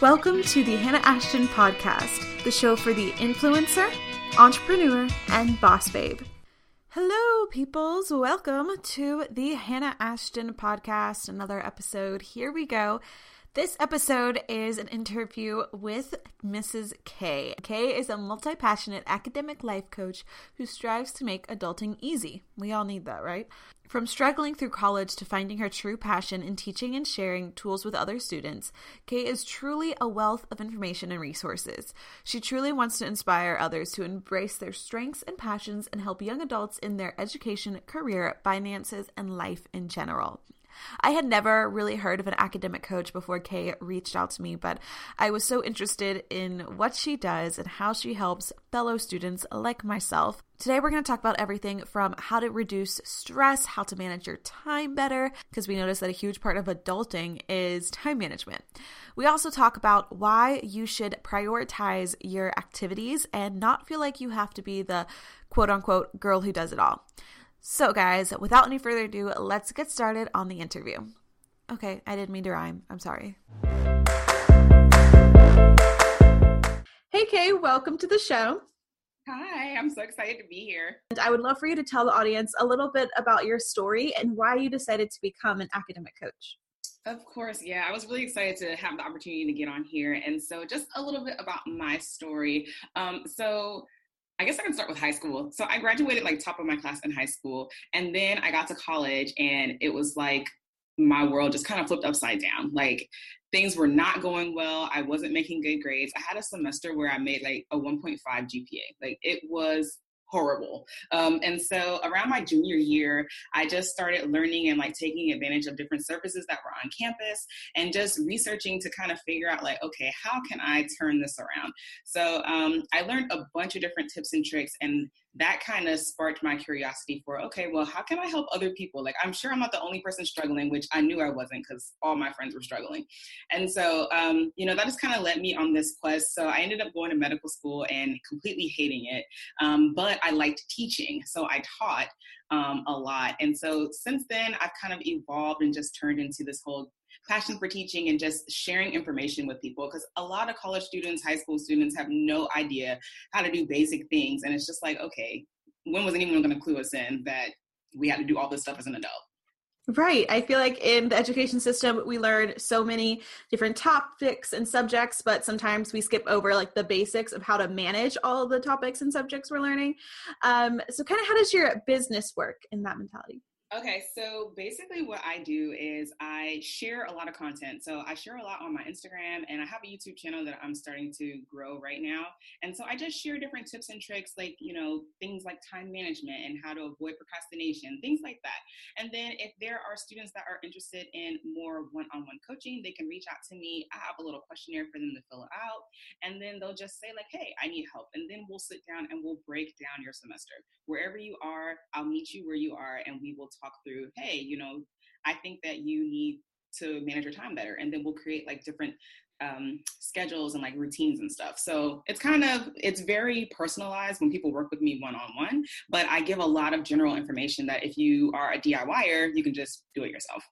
Welcome to the Hannah Ashton Podcast, the show for the influencer, entrepreneur, and boss babe. Hello, peoples. Welcome to the Hannah Ashton Podcast, another episode. Here we go. This episode is an interview with Mrs. Kay. Kay is a multi passionate academic life coach who strives to make adulting easy. We all need that, right? From struggling through college to finding her true passion in teaching and sharing tools with other students, Kay is truly a wealth of information and resources. She truly wants to inspire others to embrace their strengths and passions and help young adults in their education, career, finances, and life in general. I had never really heard of an academic coach before Kay reached out to me, but I was so interested in what she does and how she helps fellow students like myself. Today, we're going to talk about everything from how to reduce stress, how to manage your time better, because we notice that a huge part of adulting is time management. We also talk about why you should prioritize your activities and not feel like you have to be the quote unquote girl who does it all. So, guys, without any further ado, let's get started on the interview. Okay, I didn't mean to rhyme. I'm sorry. Hey, Kay, welcome to the show. Hi, I'm so excited to be here. And I would love for you to tell the audience a little bit about your story and why you decided to become an academic coach. Of course, yeah. I was really excited to have the opportunity to get on here. And so, just a little bit about my story. Um, so, I guess I can start with high school. So I graduated like top of my class in high school. And then I got to college and it was like my world just kind of flipped upside down. Like things were not going well. I wasn't making good grades. I had a semester where I made like a 1.5 GPA. Like it was horrible. Um, and so around my junior year, I just started learning and like taking advantage of different services that were on campus and just researching to kind of figure out like, okay, how can I turn this around? So um, I learned a bunch of different tips and tricks and that kind of sparked my curiosity for okay well how can i help other people? Like i'm sure i'm not the only person struggling which i knew i wasn't because all my friends were struggling. And so um, you know that just kind of led me on this quest. So i ended up going to medical school and completely hating it um, but i liked teaching so i taught um, a lot. And so since then i've kind of evolved and just turned into this whole passion for teaching and just sharing information with people because a lot of college students, high school students have no idea how to do basic things. And it's just like, okay, when was anyone going to clue us in that we had to do all this stuff as an adult? Right. I feel like in the education system, we learn so many different topics and subjects, but sometimes we skip over like the basics of how to manage all the topics and subjects we're learning. Um, so, kind of, how does your business work in that mentality? Okay, so basically what I do is I share a lot of content. So I share a lot on my Instagram and I have a YouTube channel that I'm starting to grow right now. And so I just share different tips and tricks like, you know, things like time management and how to avoid procrastination, things like that. And then if there are students that are interested in more one-on-one coaching, they can reach out to me. I have a little questionnaire for them to fill out and then they'll just say like, "Hey, I need help." And then we'll sit down and we'll break down your semester. Wherever you are, I'll meet you where you are and we will talk through, hey, you know, I think that you need to manage your time better. And then we'll create like different um, schedules and like routines and stuff. So it's kind of it's very personalized when people work with me one on one. But I give a lot of general information that if you are a DIYer, you can just do it yourself.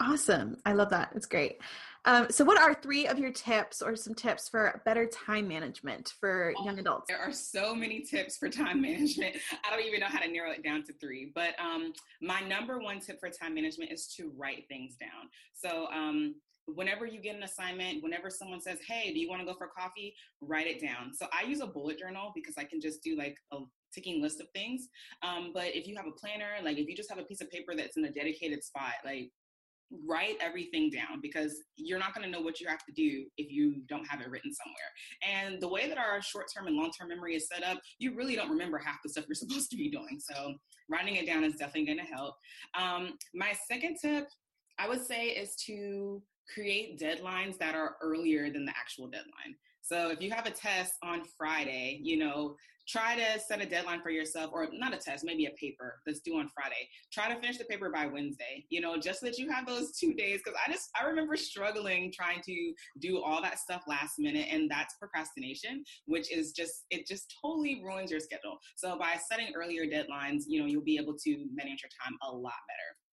Awesome. I love that. It's great. Um, so, what are three of your tips or some tips for better time management for oh, young adults? There are so many tips for time management. I don't even know how to narrow it down to three. But um, my number one tip for time management is to write things down. So, um, whenever you get an assignment, whenever someone says, Hey, do you want to go for coffee? Write it down. So, I use a bullet journal because I can just do like a ticking list of things. Um, but if you have a planner, like if you just have a piece of paper that's in a dedicated spot, like write everything down because you're not going to know what you have to do if you don't have it written somewhere. And the way that our short term and long term memory is set up, you really don't remember half the stuff you're supposed to be doing. So, writing it down is definitely going to help. Um, my second tip, I would say, is to create deadlines that are earlier than the actual deadline. So if you have a test on Friday, you know, try to set a deadline for yourself, or not a test, maybe a paper that's due on Friday. Try to finish the paper by Wednesday, you know, just so that you have those two days. Cause I just, I remember struggling trying to do all that stuff last minute, and that's procrastination, which is just, it just totally ruins your schedule. So by setting earlier deadlines, you know, you'll be able to manage your time a lot better.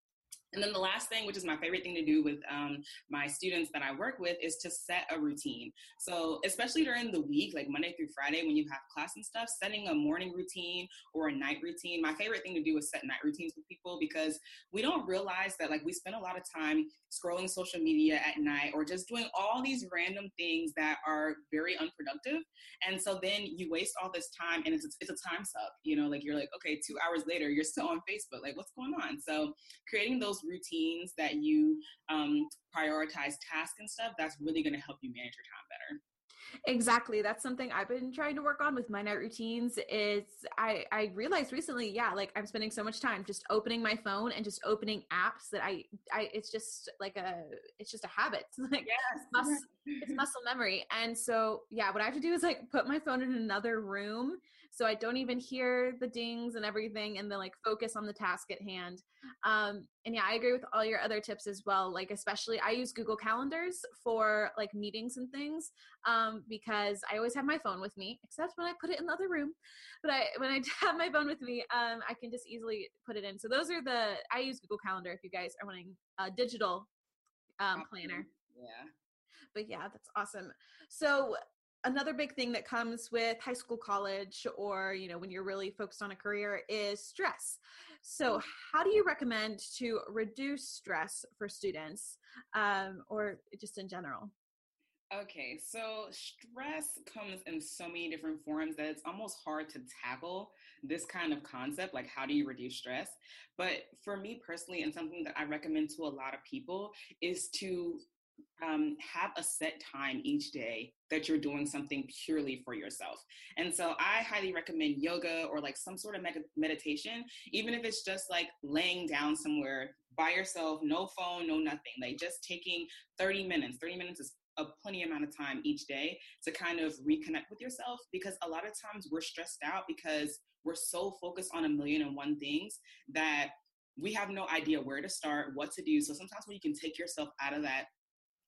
And then the last thing, which is my favorite thing to do with um, my students that I work with, is to set a routine. So, especially during the week, like Monday through Friday, when you have class and stuff, setting a morning routine or a night routine. My favorite thing to do is set night routines with people because we don't realize that, like, we spend a lot of time scrolling social media at night or just doing all these random things that are very unproductive. And so then you waste all this time and it's, it's a time suck. You know, like you're like, okay, two hours later, you're still on Facebook. Like, what's going on? So, creating those routines that you um, prioritize tasks and stuff, that's really going to help you manage your time better. Exactly. That's something I've been trying to work on with my night routines is I I realized recently, yeah, like I'm spending so much time just opening my phone and just opening apps that I I it's just like a it's just a habit. like yes. muscle, it's muscle memory. And so, yeah, what I have to do is like put my phone in another room so I don't even hear the dings and everything and then like focus on the task at hand. Um, and yeah, I agree with all your other tips as well. Like, especially, I use Google Calendars for like meetings and things um, because I always have my phone with me, except when I put it in the other room. But I, when I have my phone with me, um, I can just easily put it in. So those are the I use Google Calendar if you guys are wanting a digital um, planner. Yeah. But yeah, that's awesome. So another big thing that comes with high school college or you know when you're really focused on a career is stress so mm. how do you recommend to reduce stress for students um, or just in general Okay, so stress comes in so many different forms that it's almost hard to tackle this kind of concept like, how do you reduce stress? But for me personally, and something that I recommend to a lot of people, is to um, have a set time each day that you're doing something purely for yourself. And so I highly recommend yoga or like some sort of med- meditation, even if it's just like laying down somewhere by yourself, no phone, no nothing, like just taking 30 minutes. 30 minutes is a plenty amount of time each day to kind of reconnect with yourself because a lot of times we're stressed out because we're so focused on a million and one things that we have no idea where to start, what to do. So sometimes when you can take yourself out of that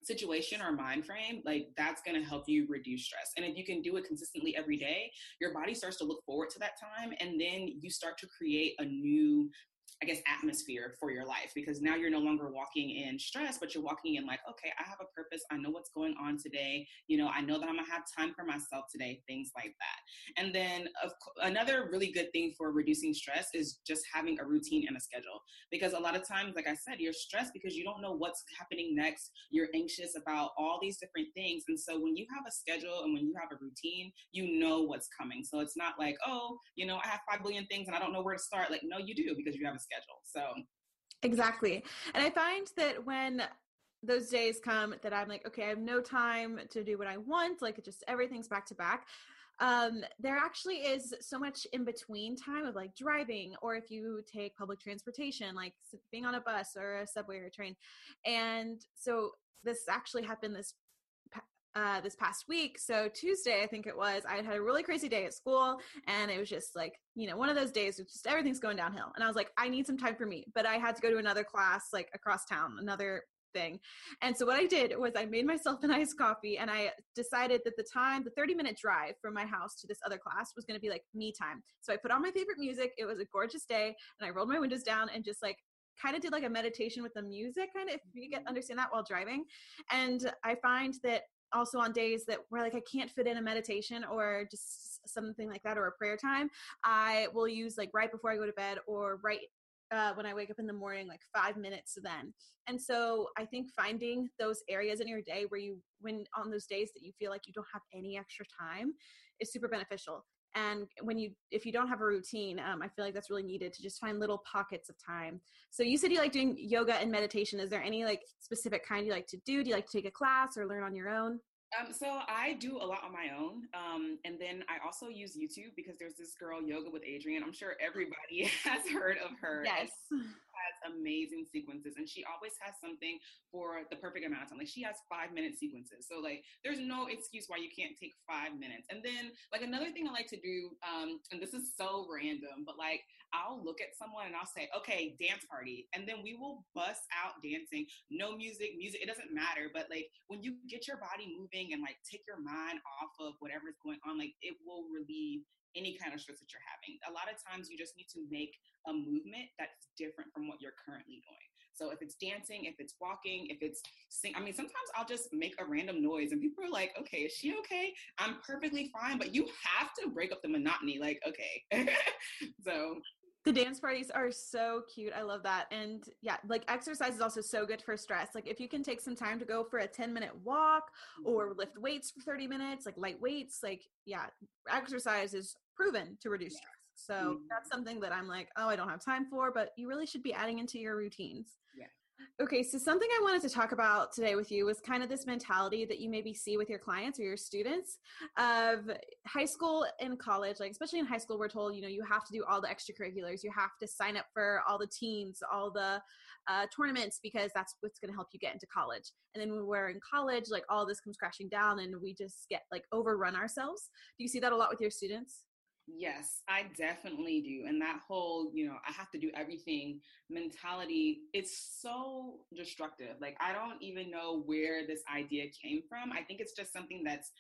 situation or mind frame, like that's going to help you reduce stress. And if you can do it consistently every day, your body starts to look forward to that time and then you start to create a new I guess, atmosphere for your life because now you're no longer walking in stress, but you're walking in like, okay, I have a purpose. I know what's going on today. You know, I know that I'm gonna have time for myself today, things like that. And then of, another really good thing for reducing stress is just having a routine and a schedule because a lot of times, like I said, you're stressed because you don't know what's happening next. You're anxious about all these different things. And so when you have a schedule and when you have a routine, you know what's coming. So it's not like, oh, you know, I have five billion things and I don't know where to start. Like, no, you do because you have a schedule. So exactly. And I find that when those days come that I'm like, okay, I have no time to do what I want, like it just everything's back to back. Um, there actually is so much in between time of like driving, or if you take public transportation, like being on a bus or a subway or a train. And so this actually happened this uh, this past week. So Tuesday, I think it was, I had had a really crazy day at school, and it was just like you know one of those days with just everything's going downhill. And I was like, I need some time for me, but I had to go to another class like across town, another thing. And so what I did was I made myself an iced coffee, and I decided that the time, the 30 minute drive from my house to this other class was going to be like me time. So I put on my favorite music. It was a gorgeous day, and I rolled my windows down and just like kind of did like a meditation with the music kind of if you get understand that while driving and i find that also on days that where like I can't fit in a meditation or just something like that or a prayer time, I will use like right before I go to bed or right uh, when I wake up in the morning, like five minutes then. And so I think finding those areas in your day where you, when on those days that you feel like you don't have any extra time, is super beneficial. And when you, if you don't have a routine, um, I feel like that's really needed to just find little pockets of time. So you said you like doing yoga and meditation. Is there any like specific kind you like to do? Do you like to take a class or learn on your own? Um, so I do a lot on my own, um, and then I also use YouTube because there's this girl, Yoga with Adriene. I'm sure everybody has heard of her. Yes has amazing sequences and she always has something for the perfect amount of time. Like she has five minute sequences. So like there's no excuse why you can't take five minutes. And then like another thing I like to do, um, and this is so random, but like I'll look at someone and I'll say, okay, dance party. And then we will bust out dancing. No music, music, it doesn't matter. But like when you get your body moving and like take your mind off of whatever's going on, like it will relieve any kind of stress that you're having. A lot of times you just need to make a movement that's different from what you're currently doing. So if it's dancing, if it's walking, if it's sing, I mean, sometimes I'll just make a random noise and people are like, okay, is she okay? I'm perfectly fine, but you have to break up the monotony. Like, okay. so the dance parties are so cute. I love that. And yeah, like exercise is also so good for stress. Like if you can take some time to go for a 10 minute walk or mm-hmm. lift weights for 30 minutes, like light weights, like yeah, exercise is proven to reduce stress. So mm-hmm. that's something that I'm like, oh, I don't have time for, but you really should be adding into your routines. Yeah. Okay, so something I wanted to talk about today with you was kind of this mentality that you maybe see with your clients or your students of high school and college. Like, especially in high school, we're told, you know, you have to do all the extracurriculars, you have to sign up for all the teams, all the uh, tournaments, because that's what's going to help you get into college. And then when we're in college, like all this comes crashing down and we just get like overrun ourselves. Do you see that a lot with your students? Yes, I definitely do. And that whole, you know, I have to do everything mentality, it's so destructive. Like, I don't even know where this idea came from. I think it's just something that's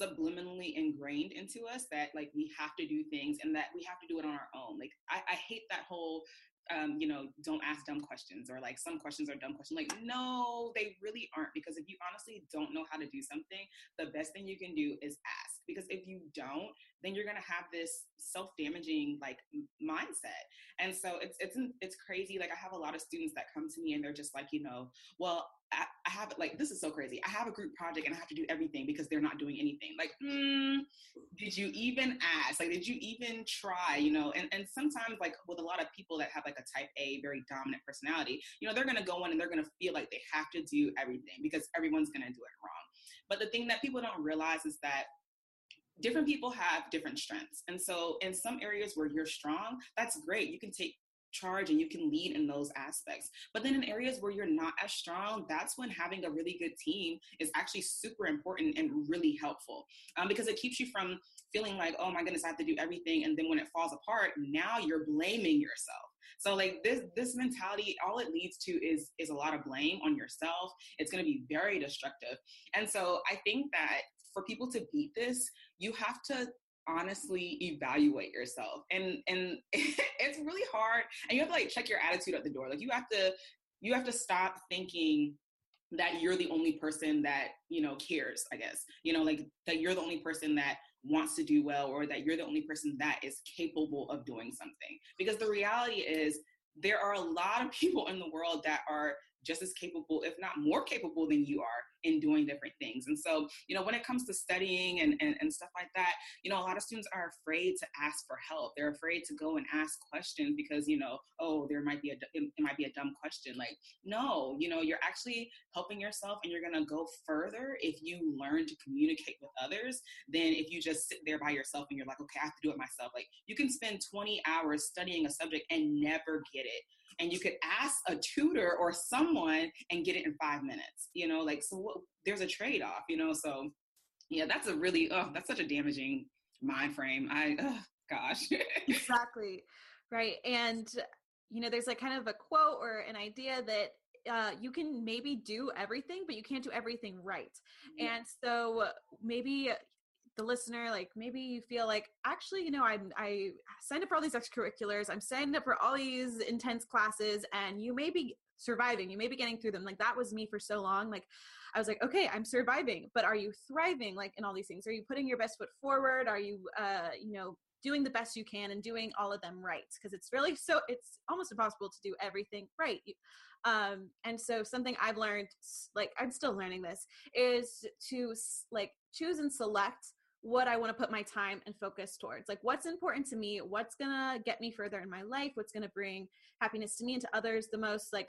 subliminally ingrained into us that like we have to do things and that we have to do it on our own. Like, I, I hate that whole um, you know, don't ask dumb questions or like some questions are dumb questions. Like, no, they really aren't because if you honestly don't know how to do something, the best thing you can do is ask. Because if you don't, then you're gonna have this self-damaging like mindset. And so it's it's it's crazy. Like I have a lot of students that come to me and they're just like, you know, well, I, I have like this is so crazy. I have a group project and I have to do everything because they're not doing anything. Like, mm, did you even ask? Like, did you even try? You know, and and sometimes like with a lot of people that have like a type A, very dominant personality, you know, they're gonna go in and they're gonna feel like they have to do everything because everyone's gonna do it wrong. But the thing that people don't realize is that different people have different strengths. And so in some areas where you're strong, that's great. You can take charge and you can lead in those aspects. But then in areas where you're not as strong, that's when having a really good team is actually super important and really helpful um, because it keeps you from feeling like, oh my goodness, I have to do everything. And then when it falls apart, now you're blaming yourself. So like this this mentality, all it leads to is is a lot of blame on yourself. It's going to be very destructive. And so I think that for people to beat this, you have to honestly evaluate yourself. And and it's really hard and you have to like check your attitude at the door. Like you have to you have to stop thinking that you're the only person that you know cares i guess. You know like that you're the only person that wants to do well or that you're the only person that is capable of doing something. Because the reality is there are a lot of people in the world that are just as capable if not more capable than you are in doing different things. And so, you know, when it comes to studying and, and, and stuff like that, you know, a lot of students are afraid to ask for help. They're afraid to go and ask questions because, you know, oh, there might be a, it might be a dumb question. Like, no, you know, you're actually helping yourself and you're going to go further if you learn to communicate with others than if you just sit there by yourself and you're like, okay, I have to do it myself. Like, you can spend 20 hours studying a subject and never get it and you could ask a tutor or someone and get it in five minutes you know like so what, there's a trade-off you know so yeah that's a really oh that's such a damaging mind frame i oh, gosh exactly right and you know there's like kind of a quote or an idea that uh, you can maybe do everything, but you can't do everything right. Yeah. And so maybe the listener like maybe you feel like actually you know i i signed up for all these extracurriculars i'm signed up for all these intense classes and you may be surviving you may be getting through them. Like that was me for so long like i was like okay i'm surviving but are you thriving like in all these things? Are you putting your best foot forward? Are you uh you know doing the best you can and doing all of them right? Because it's really so it's almost impossible to do everything right um and so something i've learned like i'm still learning this is to like choose and select what I want to put my time and focus towards. Like, what's important to me? What's going to get me further in my life? What's going to bring happiness to me and to others the most? Like,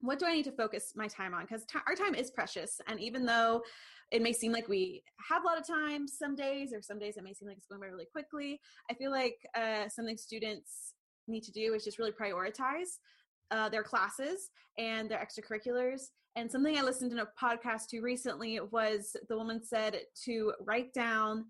what do I need to focus my time on? Because t- our time is precious. And even though it may seem like we have a lot of time some days, or some days it may seem like it's going by really quickly, I feel like uh, something students need to do is just really prioritize uh, their classes and their extracurriculars and something I listened in a podcast to recently was the woman said to write down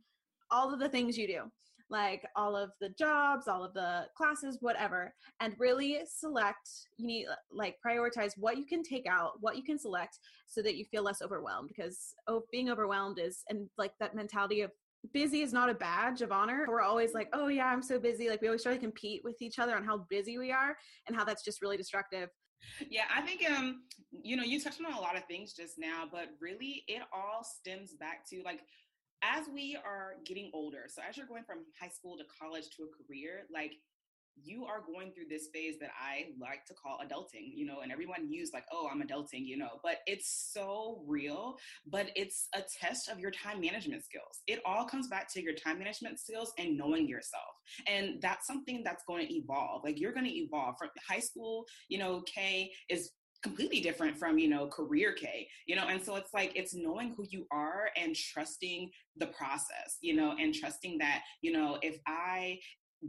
all of the things you do, like all of the jobs, all of the classes, whatever, and really select, you need like prioritize what you can take out, what you can select so that you feel less overwhelmed because oh, being overwhelmed is, and like that mentality of busy is not a badge of honor. We're always like, oh yeah, I'm so busy. Like we always try to compete with each other on how busy we are and how that's just really destructive. Yeah, I think um, you know, you touched on a lot of things just now, but really it all stems back to like as we are getting older. So as you're going from high school to college to a career, like you are going through this phase that I like to call adulting, you know, and everyone used like, oh, I'm adulting, you know, but it's so real, but it's a test of your time management skills. It all comes back to your time management skills and knowing yourself. And that's something that's going to evolve. Like you're going to evolve from high school, you know, Kay is completely different from you know career Kay you know and so it's like it's knowing who you are and trusting the process you know and trusting that you know if i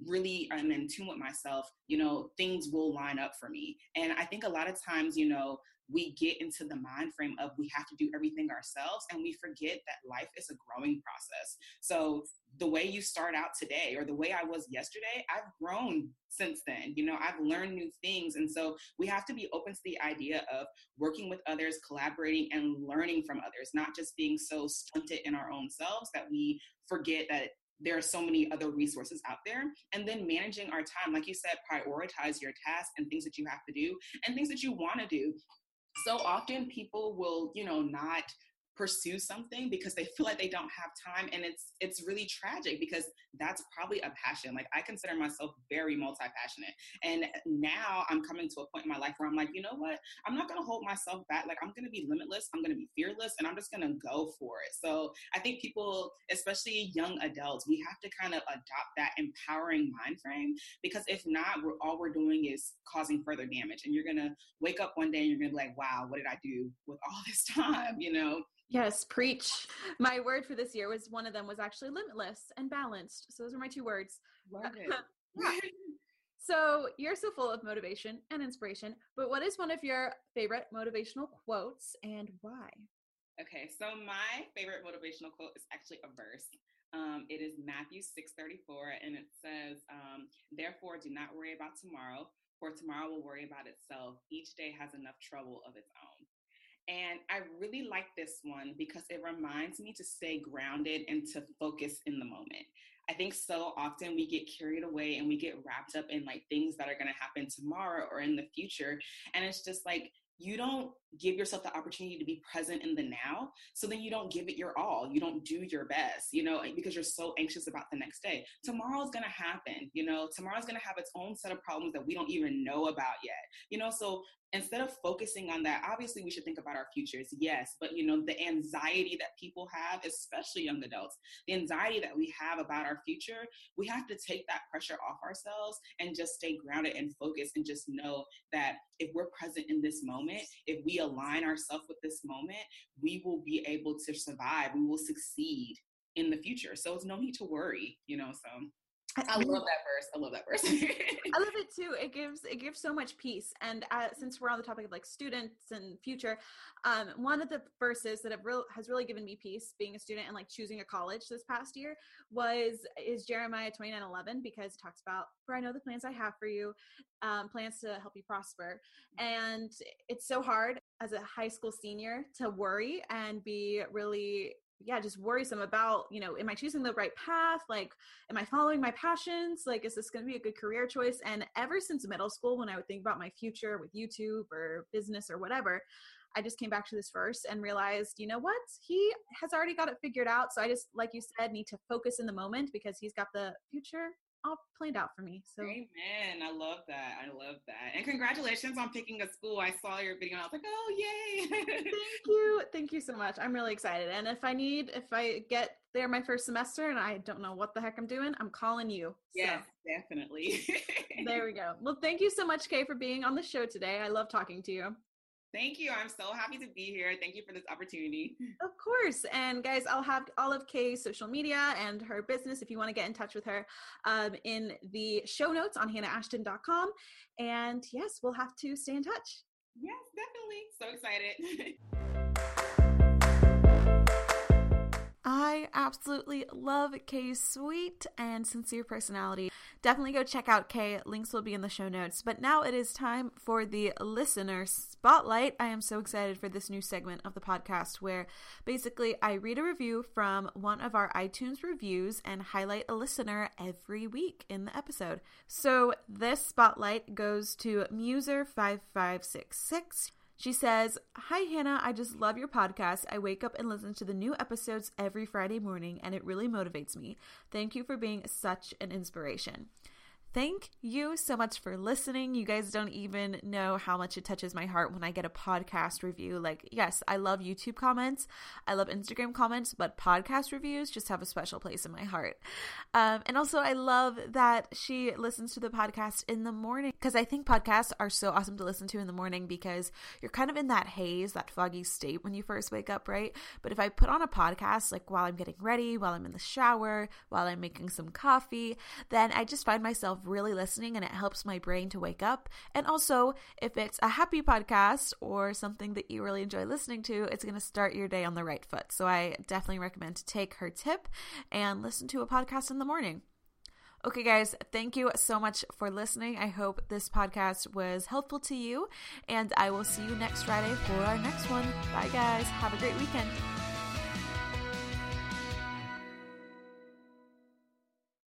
really am in tune with myself, you know, things will line up for me. And I think a lot of times, you know, we get into the mind frame of we have to do everything ourselves and we forget that life is a growing process. So the way you start out today or the way I was yesterday, I've grown since then. You know, I've learned new things. And so we have to be open to the idea of working with others, collaborating and learning from others, not just being so stunted in our own selves that we forget that there are so many other resources out there. And then managing our time, like you said, prioritize your tasks and things that you have to do and things that you want to do. So often people will, you know, not pursue something because they feel like they don't have time and it's it's really tragic because that's probably a passion. Like i consider myself very multi-passionate and now i'm coming to a point in my life where i'm like you know what? I'm not going to hold myself back. Like i'm going to be limitless. I'm going to be fearless and i'm just going to go for it. So i think people especially young adults we have to kind of adopt that empowering mind frame because if not we're all we're doing is causing further damage and you're going to wake up one day and you're going to be like wow what did i do with all this time? You know Yes, preach. My word for this year was one of them was actually limitless and balanced. So those are my two words. Love it. so you're so full of motivation and inspiration, but what is one of your favorite motivational quotes and why? Okay, so my favorite motivational quote is actually a verse. Um, it is Matthew 6:34, and it says, um, "Therefore, do not worry about tomorrow, for tomorrow will worry about itself. Each day has enough trouble of its own." And I really like this one because it reminds me to stay grounded and to focus in the moment. I think so often we get carried away and we get wrapped up in like things that are going to happen tomorrow or in the future. And it's just like, you don't give yourself the opportunity to be present in the now. So then you don't give it your all. You don't do your best, you know, because you're so anxious about the next day. Tomorrow's to happen, you know, tomorrow's to have its own set of problems that we don't even know about yet, you know. So instead of focusing on that obviously we should think about our futures yes but you know the anxiety that people have especially young adults the anxiety that we have about our future we have to take that pressure off ourselves and just stay grounded and focused and just know that if we're present in this moment if we align ourselves with this moment we will be able to survive we will succeed in the future. So it's no need to worry you know so I love that verse. I love that verse. I love it too. It gives it gives so much peace. And uh, since we're on the topic of like students and future, um, one of the verses that have real has really given me peace being a student and like choosing a college this past year was is Jeremiah twenty nine eleven because it talks about for I know the plans I have for you, um, plans to help you prosper. And it's so hard as a high school senior to worry and be really yeah just worrisome about you know am i choosing the right path? Like am i following my passions? Like is this going to be a good career choice? And ever since middle school when i would think about my future with youtube or business or whatever i just came back to this verse and realized you know what? He has already got it figured out. So i just like you said need to focus in the moment because he's got the future all planned out for me. So Amen. I love that. I love that. And congratulations on picking a school. I saw your video and I was like, oh yay. Thank you. Thank you so much. I'm really excited. And if I need, if I get there my first semester and I don't know what the heck I'm doing, I'm calling you. Yes, so. definitely. there we go. Well, thank you so much, Kay, for being on the show today. I love talking to you. Thank you. I'm so happy to be here. Thank you for this opportunity. Of course. And guys, I'll have all of Kay's social media and her business if you want to get in touch with her um, in the show notes on hannahashton.com. And yes, we'll have to stay in touch. Yes, definitely. So excited. I absolutely love Kay's sweet and sincere personality. Definitely go check out Kay. Links will be in the show notes. But now it is time for the listener spotlight. I am so excited for this new segment of the podcast where basically I read a review from one of our iTunes reviews and highlight a listener every week in the episode. So this spotlight goes to Muser5566. She says, Hi, Hannah. I just love your podcast. I wake up and listen to the new episodes every Friday morning, and it really motivates me. Thank you for being such an inspiration. Thank you so much for listening. You guys don't even know how much it touches my heart when I get a podcast review. Like, yes, I love YouTube comments, I love Instagram comments, but podcast reviews just have a special place in my heart. Um, and also, I love that she listens to the podcast in the morning because I think podcasts are so awesome to listen to in the morning because you're kind of in that haze, that foggy state when you first wake up, right? But if I put on a podcast, like while I'm getting ready, while I'm in the shower, while I'm making some coffee, then I just find myself really listening and it helps my brain to wake up. And also, if it's a happy podcast or something that you really enjoy listening to, it's going to start your day on the right foot. So I definitely recommend to take her tip and listen to a podcast in the morning. Okay, guys, thank you so much for listening. I hope this podcast was helpful to you, and I will see you next Friday for our next one. Bye, guys. Have a great weekend.